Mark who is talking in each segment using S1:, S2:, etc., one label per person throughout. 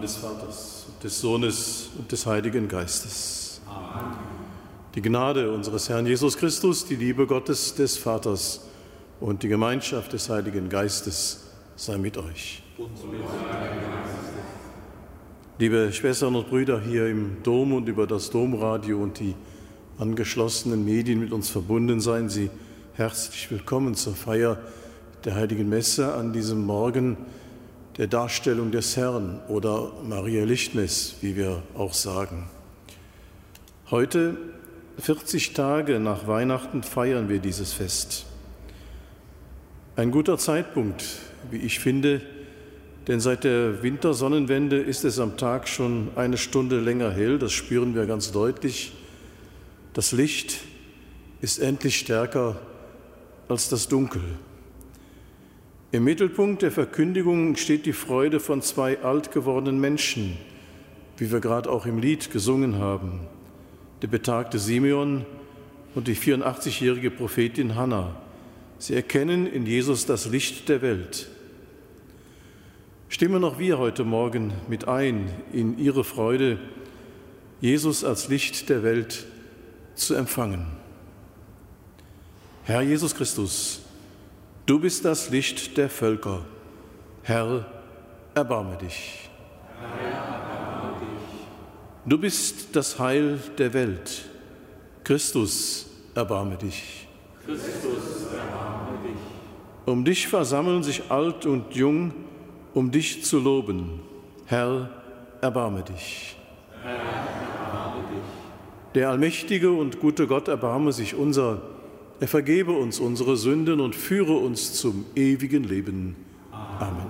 S1: des Vaters, und des Sohnes und des Heiligen Geistes. Amen. Die Gnade unseres Herrn Jesus Christus, die Liebe Gottes des Vaters und die Gemeinschaft des Heiligen Geistes sei mit euch. Liebe Schwestern und Brüder hier im Dom und über das Domradio und die angeschlossenen Medien mit uns verbunden, seien Sie herzlich willkommen zur Feier der Heiligen Messe an diesem Morgen der Darstellung des Herrn oder Maria Lichtmess, wie wir auch sagen. Heute, 40 Tage nach Weihnachten, feiern wir dieses Fest. Ein guter Zeitpunkt, wie ich finde, denn seit der Wintersonnenwende ist es am Tag schon eine Stunde länger hell, das spüren wir ganz deutlich. Das Licht ist endlich stärker als das Dunkel. Im Mittelpunkt der Verkündigung steht die Freude von zwei alt gewordenen Menschen, wie wir gerade auch im Lied gesungen haben. Der betagte Simeon und die 84-jährige Prophetin Hannah. Sie erkennen in Jesus das Licht der Welt. Stimmen auch wir heute Morgen mit ein in ihre Freude, Jesus als Licht der Welt zu empfangen. Herr Jesus Christus, Du bist das Licht der Völker. Herr, erbarme dich. Du bist das Heil der Welt. Christus, erbarme dich. Christus, erbarme dich. Um dich versammeln sich alt und jung, um dich zu loben. Herr, erbarme dich. Herr, erbarme dich. Der allmächtige und gute Gott erbarme sich unser er vergebe uns unsere Sünden und führe uns zum ewigen Leben. Amen.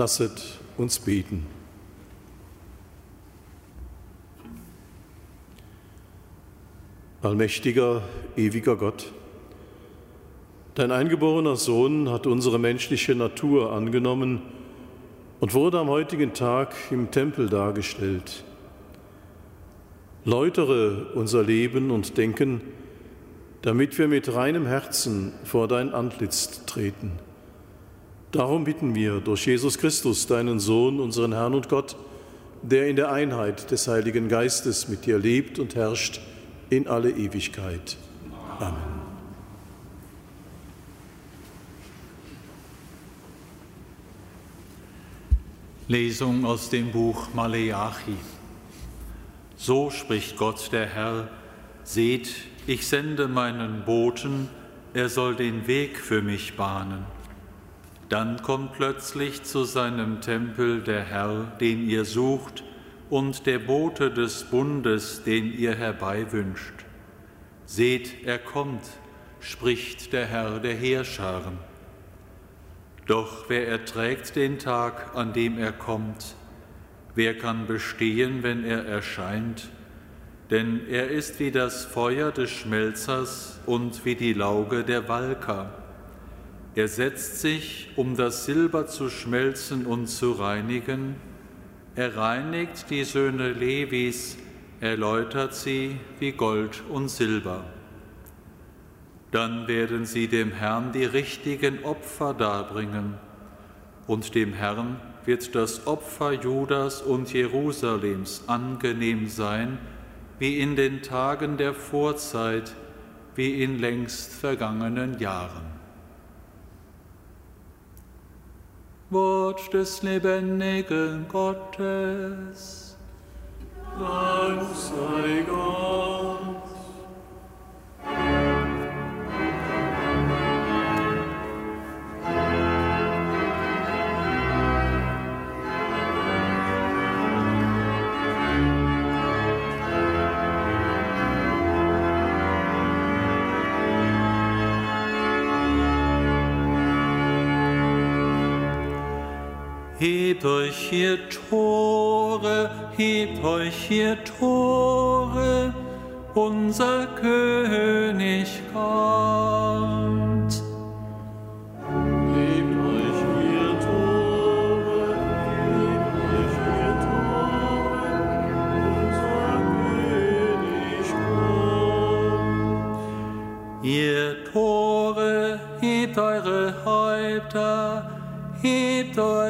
S1: Lasset uns beten. Allmächtiger, ewiger Gott, dein eingeborener Sohn hat unsere menschliche Natur angenommen und wurde am heutigen Tag im Tempel dargestellt. Läutere unser Leben und Denken, damit wir mit reinem Herzen vor dein Antlitz treten. Darum bitten wir durch Jesus Christus, deinen Sohn, unseren Herrn und Gott, der in der Einheit des Heiligen Geistes mit dir lebt und herrscht in alle Ewigkeit. Amen.
S2: Lesung aus dem Buch Maleachi. So spricht Gott der Herr, seht, ich sende meinen Boten, er soll den Weg für mich bahnen. Dann kommt plötzlich zu seinem Tempel der Herr, den ihr sucht, und der Bote des Bundes, den ihr herbeiwünscht. Seht, er kommt, spricht der Herr der Heerscharen. Doch wer erträgt den Tag, an dem er kommt? Wer kann bestehen, wenn er erscheint? Denn er ist wie das Feuer des Schmelzers und wie die Lauge der Walker. Er setzt sich, um das Silber zu schmelzen und zu reinigen. Er reinigt die Söhne Levis, erläutert sie wie Gold und Silber. Dann werden sie dem Herrn die richtigen Opfer darbringen, und dem Herrn wird das Opfer Judas und Jerusalems angenehm sein, wie in den Tagen der Vorzeit, wie in längst vergangenen Jahren. Wort des lebendigen Gottes.
S1: Dank sei Gott.
S2: Ihr Tore, hebt euch, ihr Tore, unser König kommt.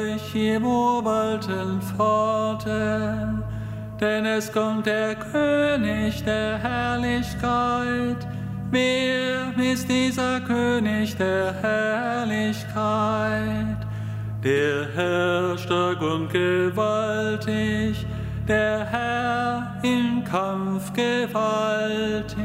S1: Euch, ihr
S2: murmelten Pforten, denn es kommt der König der Herrlichkeit. Wer ist dieser König der Herrlichkeit? Der Herr stark und gewaltig, der Herr im Kampf gewaltig.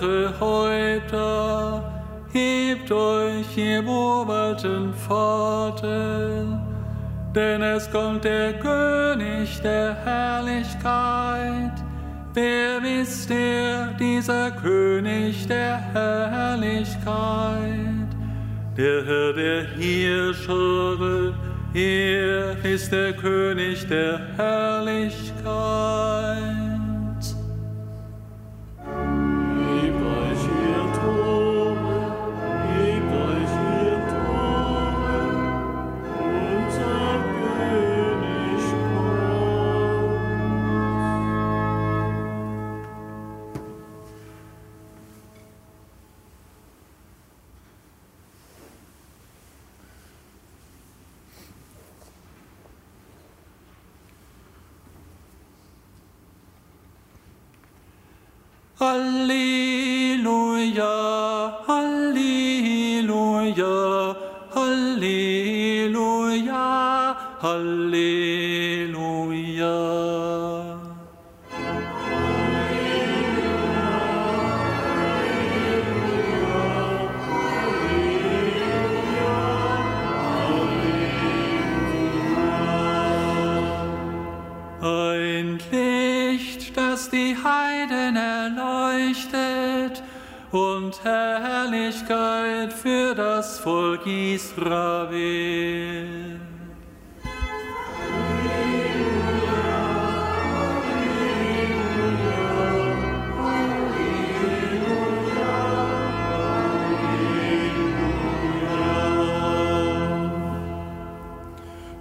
S2: Eure Häupter, hebt euch, ihr murmelten Pforten, denn es kommt der König der Herrlichkeit. Wer ist der, dieser König der Herrlichkeit? Der Herr der Herrscher, er ist der König der Herrlichkeit. Hallelujah! Hallelujah! Herrlichkeit für das Volk Israel.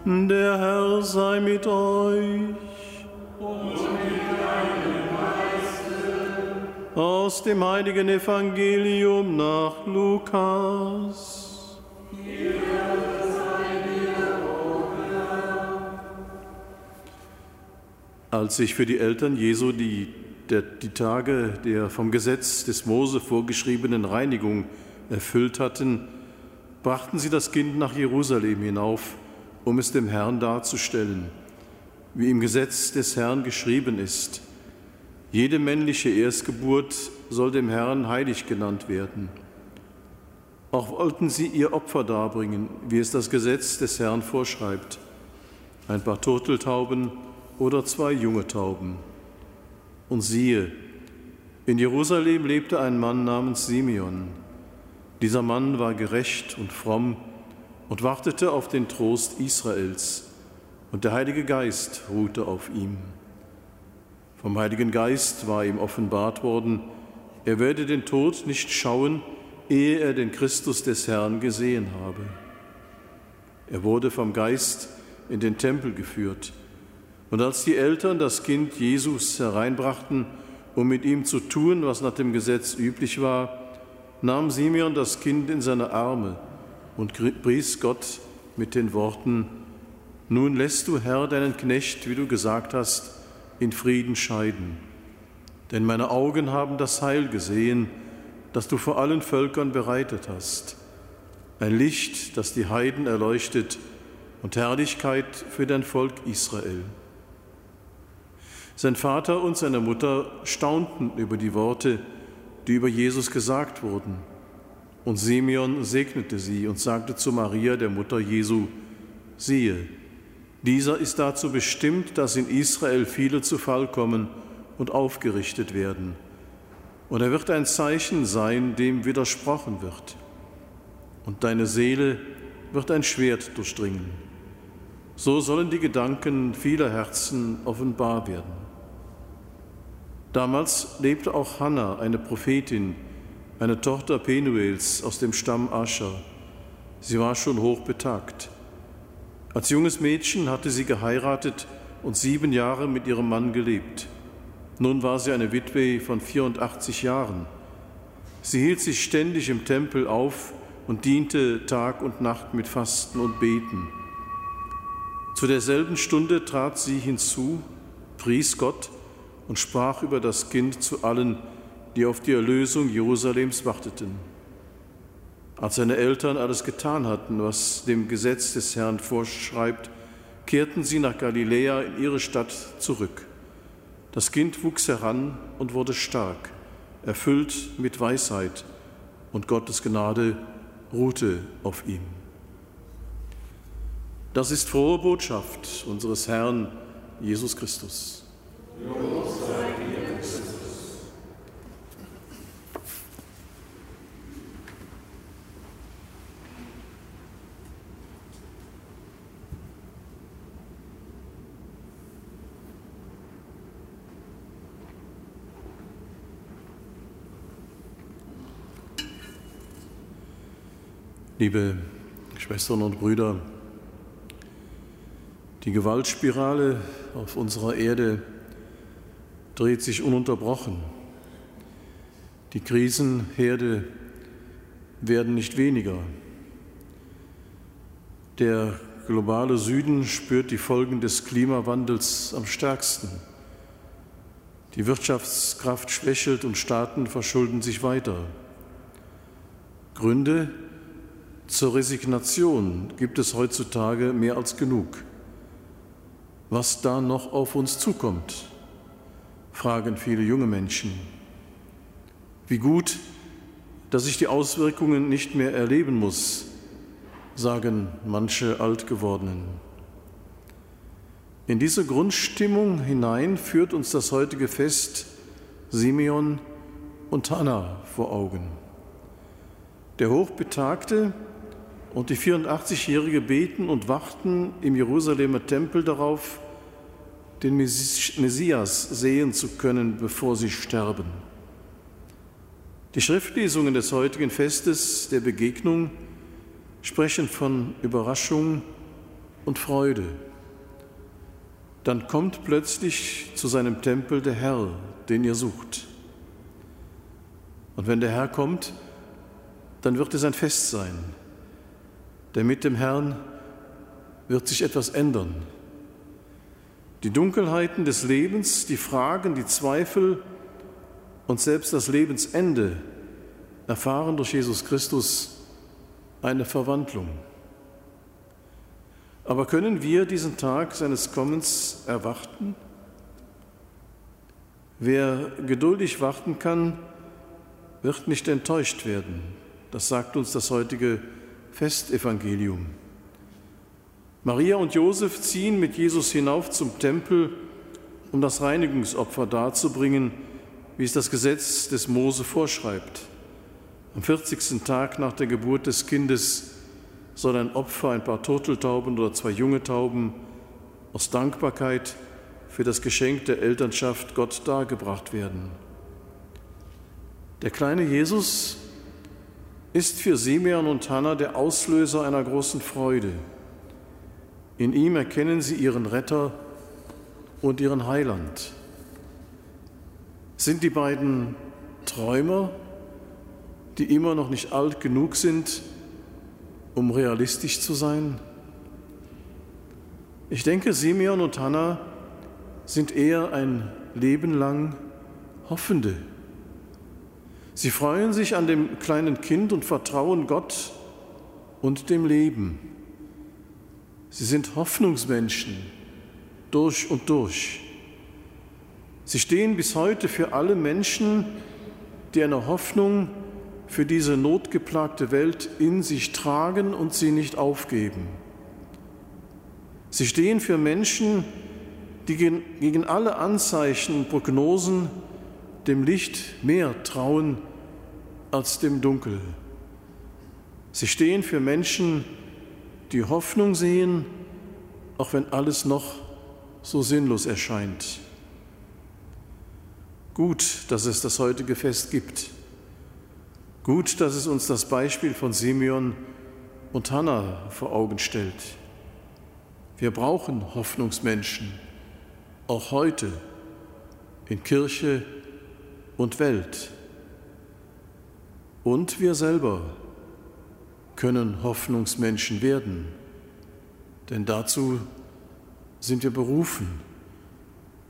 S1: Der Herr sei mit euch. Aus dem heiligen Evangelium nach Lukas. Als sich für die Eltern Jesu die, der, die Tage der vom Gesetz des Mose vorgeschriebenen Reinigung erfüllt hatten, brachten sie das Kind nach Jerusalem hinauf, um es dem Herrn darzustellen, wie im Gesetz des Herrn geschrieben ist. Jede männliche Erstgeburt soll dem Herrn heilig genannt werden. Auch wollten sie ihr Opfer darbringen, wie es das Gesetz des Herrn vorschreibt. Ein paar Turteltauben oder zwei junge Tauben. Und siehe, in Jerusalem lebte ein Mann namens Simeon. Dieser Mann war gerecht und fromm und wartete auf den Trost Israels, und der Heilige Geist ruhte auf ihm. Vom Heiligen Geist war ihm offenbart worden, er werde den Tod nicht schauen, ehe er den Christus des Herrn gesehen habe. Er wurde vom Geist in den Tempel geführt. Und als die Eltern das Kind Jesus hereinbrachten, um mit ihm zu tun, was nach dem Gesetz üblich war, nahm Simeon das Kind in seine Arme und pries Gott mit den Worten, Nun lässt du, Herr, deinen Knecht, wie du gesagt hast, in Frieden scheiden. Denn meine Augen haben das Heil gesehen, das du vor allen Völkern bereitet hast. Ein Licht, das die Heiden erleuchtet und Herrlichkeit für dein Volk Israel. Sein Vater und seine Mutter staunten über die Worte, die über Jesus gesagt wurden. Und Simeon segnete sie und sagte zu Maria, der Mutter Jesu, siehe, dieser ist dazu bestimmt, dass in Israel viele zu Fall kommen und aufgerichtet werden. Und er wird ein Zeichen sein, dem widersprochen wird. Und deine Seele wird ein Schwert durchdringen. So sollen die Gedanken vieler Herzen offenbar werden. Damals lebte auch Hannah, eine Prophetin, eine Tochter Penuels aus dem Stamm Ascher. Sie war schon hoch betagt. Als junges Mädchen hatte sie geheiratet und sieben Jahre mit ihrem Mann gelebt. Nun war sie eine Witwe von 84 Jahren. Sie hielt sich ständig im Tempel auf und diente Tag und Nacht mit Fasten und Beten. Zu derselben Stunde trat sie hinzu, pries Gott und sprach über das Kind zu allen, die auf die Erlösung Jerusalems warteten. Als seine Eltern alles getan hatten, was dem Gesetz des Herrn vorschreibt, kehrten sie nach Galiläa in ihre Stadt zurück. Das Kind wuchs heran und wurde stark, erfüllt mit Weisheit, und Gottes Gnade ruhte auf ihm. Das ist frohe Botschaft unseres Herrn Jesus Christus. Liebe Schwestern und Brüder, die Gewaltspirale auf unserer Erde dreht sich ununterbrochen. Die Krisenherde werden nicht weniger. Der globale Süden spürt die Folgen des Klimawandels am stärksten. Die Wirtschaftskraft schwächelt und Staaten verschulden sich weiter. Gründe zur Resignation gibt es heutzutage mehr als genug. Was da noch auf uns zukommt, fragen viele junge Menschen. Wie gut, dass ich die Auswirkungen nicht mehr erleben muss, sagen manche Altgewordenen. In diese Grundstimmung hinein führt uns das heutige Fest Simeon und Hannah vor Augen. Der Hochbetagte und die 84-Jährige beten und warten im Jerusalemer Tempel darauf, den Messias sehen zu können, bevor sie sterben. Die Schriftlesungen des heutigen Festes der Begegnung sprechen von Überraschung und Freude. Dann kommt plötzlich zu seinem Tempel der Herr, den ihr sucht. Und wenn der Herr kommt, dann wird es ein Fest sein, denn mit dem Herrn wird sich etwas ändern. Die Dunkelheiten des Lebens, die Fragen, die Zweifel und selbst das Lebensende erfahren durch Jesus Christus eine Verwandlung. Aber können wir diesen Tag seines Kommens erwarten? Wer geduldig warten kann, wird nicht enttäuscht werden. Das sagt uns das heutige Festevangelium. Maria und Josef ziehen mit Jesus hinauf zum Tempel, um das Reinigungsopfer darzubringen, wie es das Gesetz des Mose vorschreibt. Am 40. Tag nach der Geburt des Kindes soll ein Opfer, ein paar Turteltauben oder zwei junge Tauben aus Dankbarkeit für das Geschenk der Elternschaft Gott dargebracht werden. Der kleine Jesus ist für Simeon und Hannah der Auslöser einer großen Freude. In ihm erkennen sie ihren Retter und ihren Heiland. Sind die beiden Träumer, die immer noch nicht alt genug sind, um realistisch zu sein? Ich denke, Simeon und Hannah sind eher ein Leben lang Hoffende. Sie freuen sich an dem kleinen Kind und vertrauen Gott und dem Leben. Sie sind Hoffnungsmenschen durch und durch. Sie stehen bis heute für alle Menschen, die eine Hoffnung für diese notgeplagte Welt in sich tragen und sie nicht aufgeben. Sie stehen für Menschen, die gegen alle Anzeichen und Prognosen dem Licht mehr trauen als dem Dunkel. Sie stehen für Menschen, die Hoffnung sehen, auch wenn alles noch so sinnlos erscheint. Gut, dass es das heutige Fest gibt. Gut, dass es uns das Beispiel von Simeon und Hannah vor Augen stellt. Wir brauchen Hoffnungsmenschen, auch heute in Kirche und Welt. Und wir selber können Hoffnungsmenschen werden, denn dazu sind wir berufen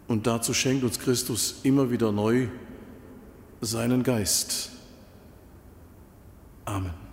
S1: und dazu schenkt uns Christus immer wieder neu seinen Geist. Amen.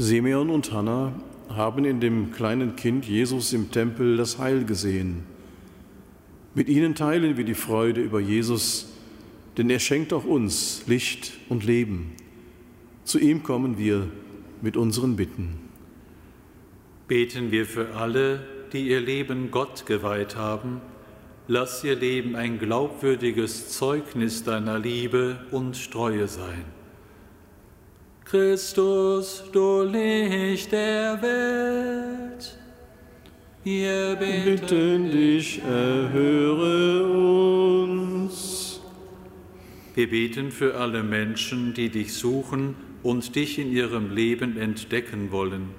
S1: Simeon und Hannah haben in dem kleinen Kind Jesus im Tempel das Heil gesehen. Mit ihnen teilen wir die Freude über Jesus, denn er schenkt auch uns Licht und Leben. Zu ihm kommen wir mit unseren Bitten.
S2: Beten wir für alle, die ihr Leben Gott geweiht haben. Lass ihr Leben ein glaubwürdiges Zeugnis deiner Liebe und Treue sein. Christus, du Licht der Welt.
S1: Wir beten, bitten dich, erhöre uns.
S2: Wir beten für alle Menschen, die dich suchen und dich in ihrem Leben entdecken wollen.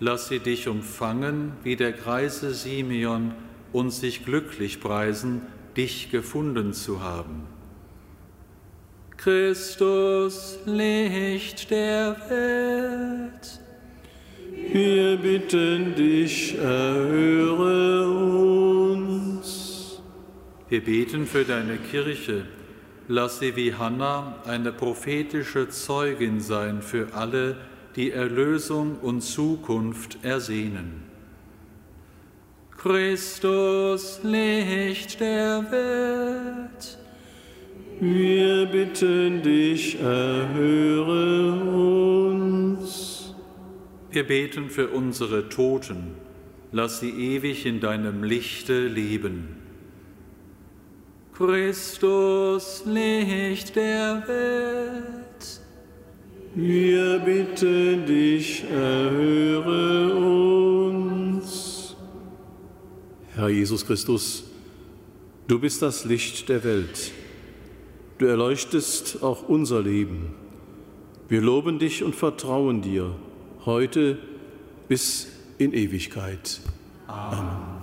S2: Lass sie dich umfangen wie der greise Simeon und sich glücklich preisen, dich gefunden zu haben. Christus, Licht der Welt.
S1: Wir bitten dich, erhöre uns.
S2: Wir beten für deine Kirche. Lass sie wie Hannah eine prophetische Zeugin sein für alle, die Erlösung und Zukunft ersehnen. Christus, Licht der Welt.
S1: Wir bitten dich, erhöre uns.
S2: Wir beten für unsere Toten, lass sie ewig in deinem Lichte leben. Christus, Licht der Welt.
S1: Wir bitten dich, erhöre uns. Herr Jesus Christus, du bist das Licht der Welt. Du erleuchtest auch unser Leben. Wir loben dich und vertrauen dir, heute bis in Ewigkeit. Amen. Amen.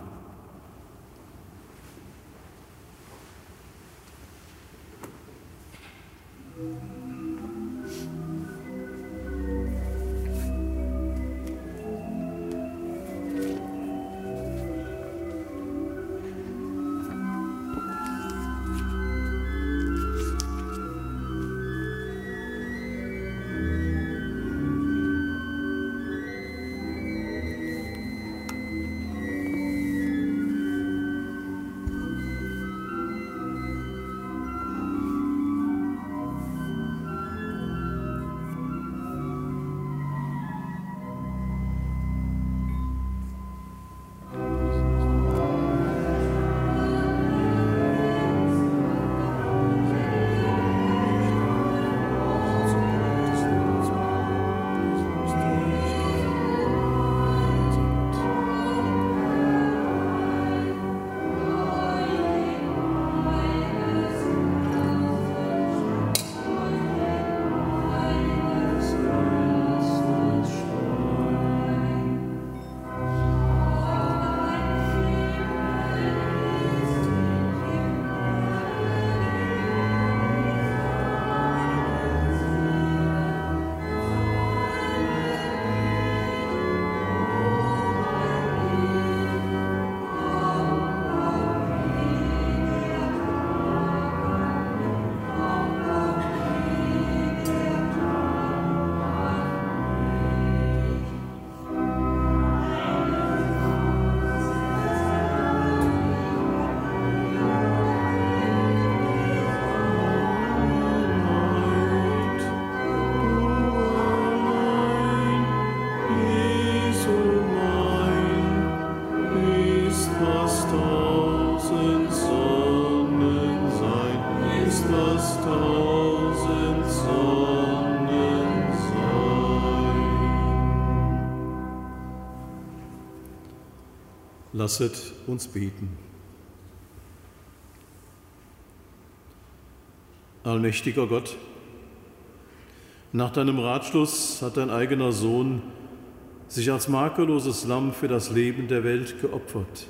S1: Lasset uns beten. Allmächtiger Gott, nach deinem Ratschluss hat dein eigener Sohn sich als makelloses Lamm für das Leben der Welt geopfert.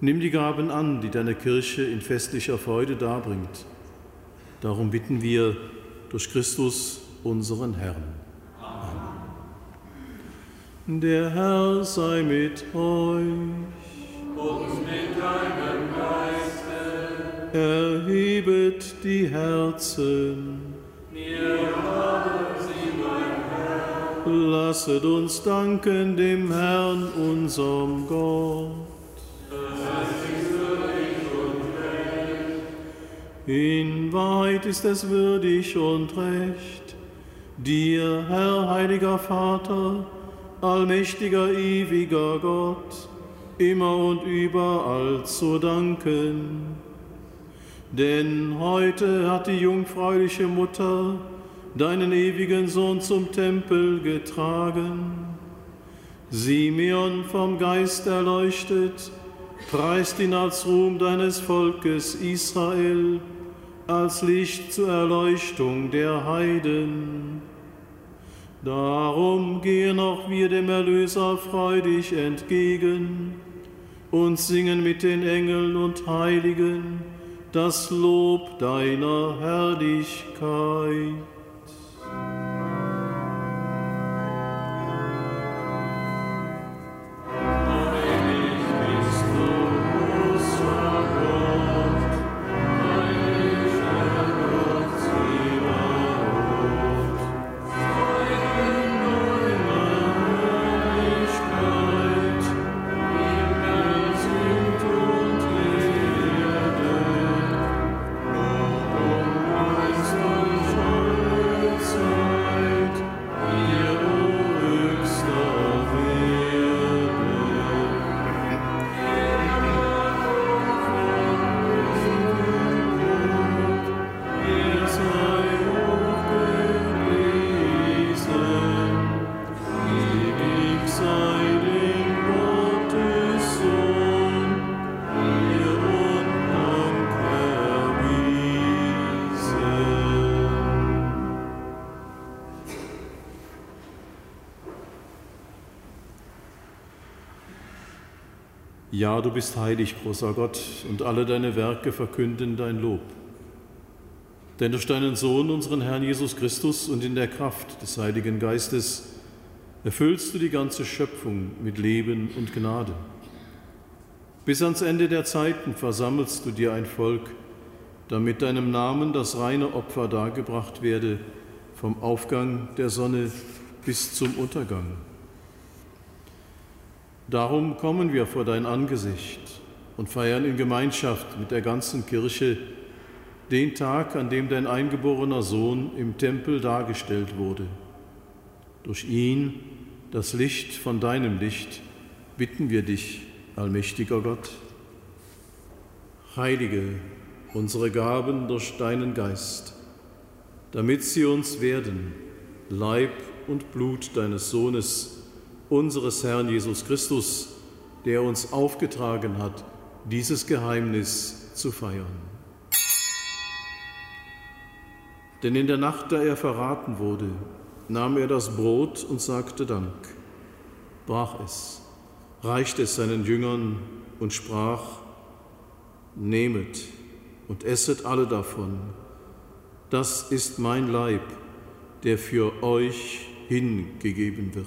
S1: Nimm die Gaben an, die deine Kirche in festlicher Freude darbringt. Darum bitten wir durch Christus, unseren Herrn. Der Herr sei mit euch.
S3: Und mit deinem Geiste.
S1: Erhebet die Herzen.
S3: Wir haben sie, mein Herr.
S1: Lasset uns danken dem Herrn, unserem Gott. In Wahrheit ist es würdig und recht, dir, Herr heiliger Vater, allmächtiger, ewiger Gott, immer und überall zu danken. Denn heute hat die jungfräuliche Mutter deinen ewigen Sohn zum Tempel getragen. Simeon vom Geist erleuchtet, preist ihn als Ruhm deines Volkes Israel als Licht zur Erleuchtung der Heiden. Darum gehen auch wir dem Erlöser freudig entgegen und singen mit den Engeln und Heiligen das Lob deiner Herrlichkeit. Ja, du bist heilig, großer Gott, und alle deine Werke verkünden dein Lob. Denn durch deinen Sohn, unseren Herrn Jesus Christus, und in der Kraft des Heiligen Geistes erfüllst du die ganze Schöpfung mit Leben und Gnade. Bis ans Ende der Zeiten versammelst du dir ein Volk, damit deinem Namen das reine Opfer dargebracht werde, vom Aufgang der Sonne bis zum Untergang. Darum kommen wir vor dein Angesicht und feiern in Gemeinschaft mit der ganzen Kirche den Tag, an dem dein eingeborener Sohn im Tempel dargestellt wurde. Durch ihn, das Licht von deinem Licht, bitten wir dich, allmächtiger Gott. Heilige unsere Gaben durch deinen Geist, damit sie uns werden, Leib und Blut deines Sohnes, unseres Herrn Jesus Christus, der uns aufgetragen hat, dieses Geheimnis zu feiern. Denn in der Nacht, da er verraten wurde, nahm er das Brot und sagte Dank, brach es, reichte es seinen Jüngern und sprach, Nehmet und esset alle davon, das ist mein Leib, der für euch hingegeben wird.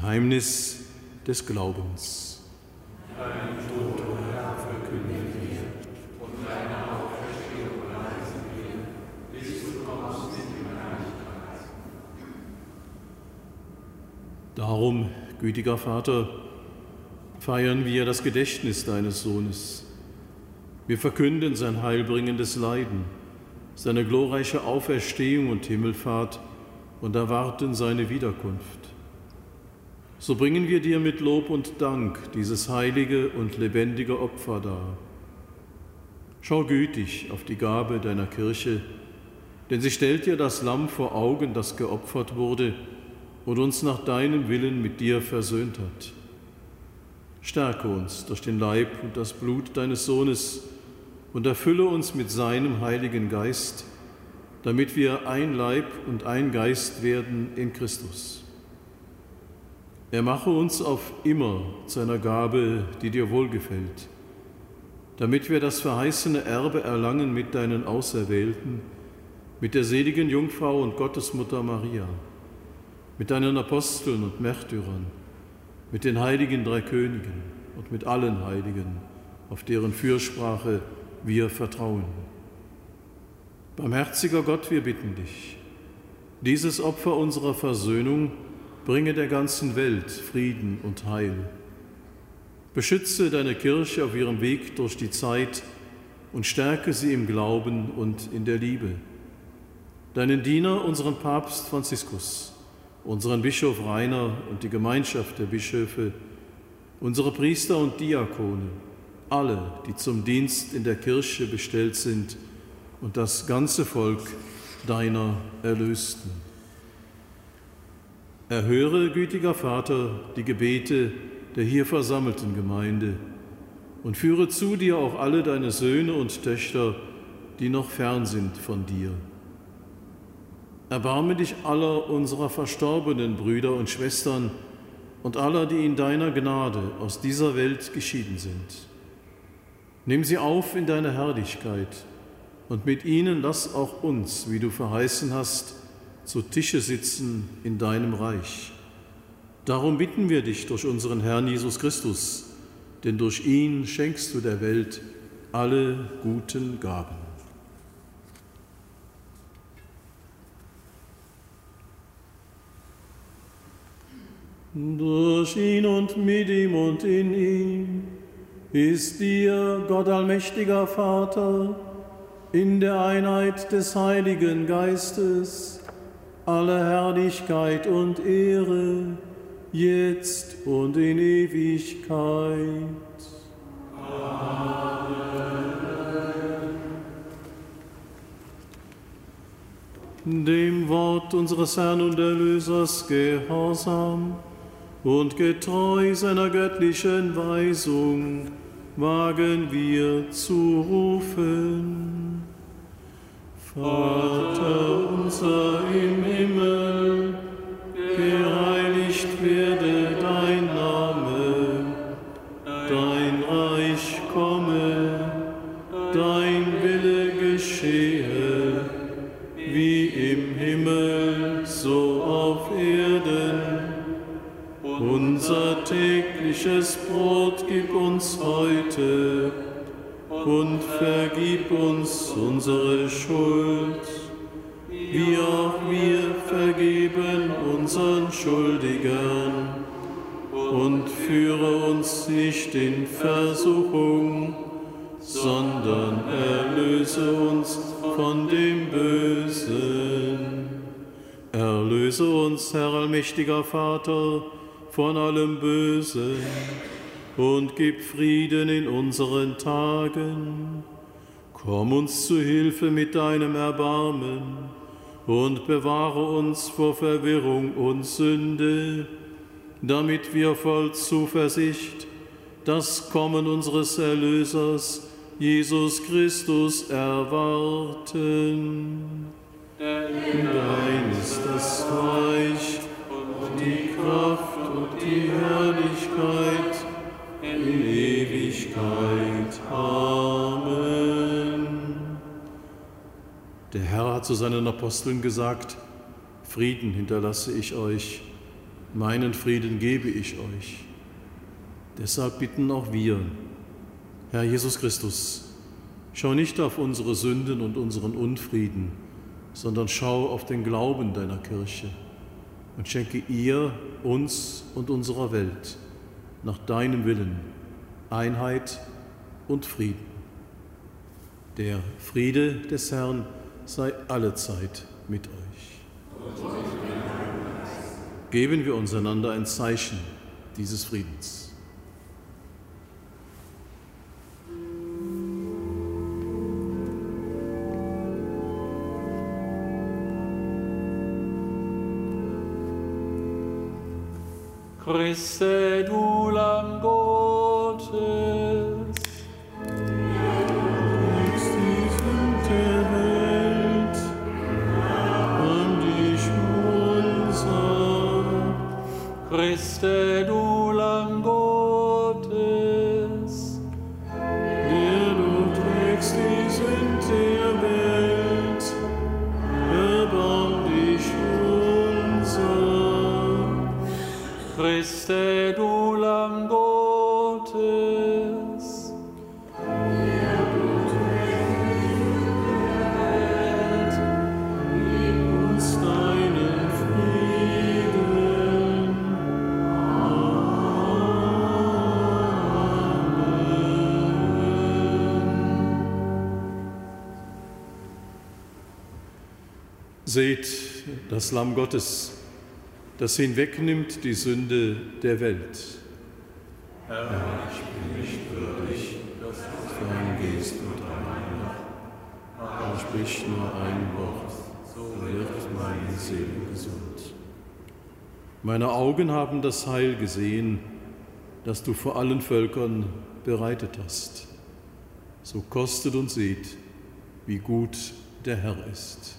S1: Geheimnis des Glaubens.
S3: Dein Tod, o Herr, verkünden wir und deine Auferstehung preisen wir, bis du kommst in die Herrlichkeit.
S1: Darum, gütiger Vater, feiern wir das Gedächtnis deines Sohnes. Wir verkünden sein heilbringendes Leiden, seine glorreiche Auferstehung und Himmelfahrt und erwarten seine Wiederkunft. So bringen wir dir mit Lob und Dank dieses heilige und lebendige Opfer dar. Schau gütig auf die Gabe deiner Kirche, denn sie stellt dir das Lamm vor Augen, das geopfert wurde und uns nach deinem Willen mit dir versöhnt hat. Stärke uns durch den Leib und das Blut deines Sohnes und erfülle uns mit seinem Heiligen Geist, damit wir ein Leib und ein Geist werden in Christus. Er mache uns auf immer zu einer Gabe, die dir wohlgefällt, damit wir das verheißene Erbe erlangen mit deinen Auserwählten, mit der seligen Jungfrau und Gottesmutter Maria, mit deinen Aposteln und Märtyrern, mit den heiligen drei Königen und mit allen Heiligen, auf deren Fürsprache wir vertrauen. Barmherziger Gott, wir bitten dich, dieses Opfer unserer Versöhnung bringe der ganzen Welt Frieden und Heil. Beschütze deine Kirche auf ihrem Weg durch die Zeit und stärke sie im Glauben und in der Liebe. Deinen Diener, unseren Papst Franziskus, unseren Bischof Rainer und die Gemeinschaft der Bischöfe, unsere Priester und Diakone, alle, die zum Dienst in der Kirche bestellt sind und das ganze Volk deiner Erlösten. Erhöre, gütiger Vater, die Gebete der hier versammelten Gemeinde und führe zu dir auch alle deine Söhne und Töchter, die noch fern sind von dir. Erbarme dich aller unserer verstorbenen Brüder und Schwestern und aller, die in deiner Gnade aus dieser Welt geschieden sind. Nimm sie auf in deine Herrlichkeit und mit ihnen lass auch uns, wie du verheißen hast, zu Tische sitzen in deinem Reich. Darum bitten wir dich durch unseren Herrn Jesus Christus, denn durch ihn schenkst du der Welt alle guten Gaben. Durch ihn und mit ihm und in ihm ist dir, Gott allmächtiger Vater, in der Einheit des Heiligen Geistes, alle Herrlichkeit und Ehre, jetzt und in Ewigkeit. Amen. Dem Wort unseres Herrn und Erlösers gehorsam und getreu seiner göttlichen Weisung wagen wir zu rufen. Vater unser im Himmel, geheiligt werde dein Name, dein Reich komme, dein Wille geschehe, wie im Himmel, so auf Erden. Unser tägliches Brot gib uns heute und vergib uns unsere Schuld, wie auch wir vergeben unseren Schuldigern. Und führe uns nicht in Versuchung, sondern erlöse uns von dem Bösen. Erlöse uns, Herr allmächtiger Vater, von allem Bösen und gib Frieden in unseren Tagen. Komm uns zu Hilfe mit deinem Erbarmen und bewahre uns vor Verwirrung und Sünde, damit wir voll Zuversicht das Kommen unseres Erlösers, Jesus Christus, erwarten. Dein ist das Reich und die Kraft und die Herrlichkeit Ewigkeit. Amen. Der Herr hat zu seinen Aposteln gesagt, Frieden hinterlasse ich euch, meinen Frieden gebe ich euch. Deshalb bitten auch wir, Herr Jesus Christus, schau nicht auf unsere Sünden und unseren Unfrieden, sondern schau auf den Glauben deiner Kirche und schenke ihr, uns und unserer Welt nach deinem Willen Einheit und Frieden. Der Friede des Herrn sei allezeit mit euch. Geben wir uns einander ein Zeichen dieses Friedens.
S2: Christe, du Lamm
S1: das Lamm Gottes, das hinwegnimmt die Sünde der Welt. Herr, ich bin nicht würdig, dass du reingehst und rein aber sprich nur ein Wort, so wird meine Seele gesund. Meine Augen haben das Heil gesehen, das du vor allen Völkern bereitet hast. So kostet und seht, wie gut der Herr ist.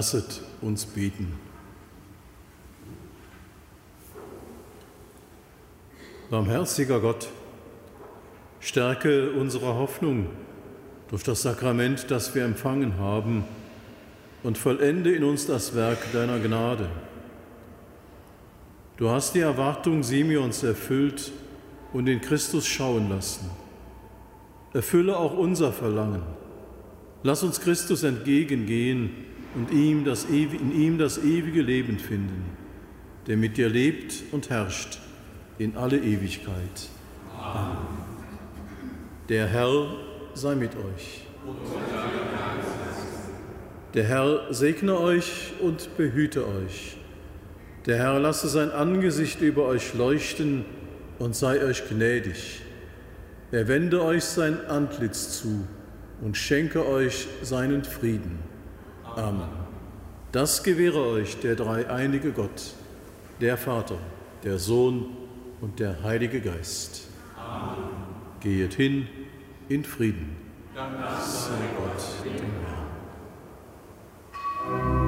S1: Lasset uns beten. Barmherziger Gott, stärke unsere Hoffnung durch das Sakrament, das wir empfangen haben, und vollende in uns das Werk deiner Gnade. Du hast die Erwartung Simeons erfüllt und in Christus schauen lassen. Erfülle auch unser Verlangen. Lass uns Christus entgegengehen und ihm das, in ihm das ewige Leben finden, der mit dir lebt und herrscht in alle Ewigkeit. Amen. Der Herr sei mit euch. Der Herr segne euch und behüte euch. Der Herr lasse sein Angesicht über euch leuchten und sei euch gnädig. Er wende euch sein Antlitz zu und schenke euch seinen Frieden. Amen. Das gewähre euch der dreieinige Gott, der Vater, der Sohn und der Heilige Geist. Amen. Gehet hin in Frieden. Dank sei Gott, dem Herrn.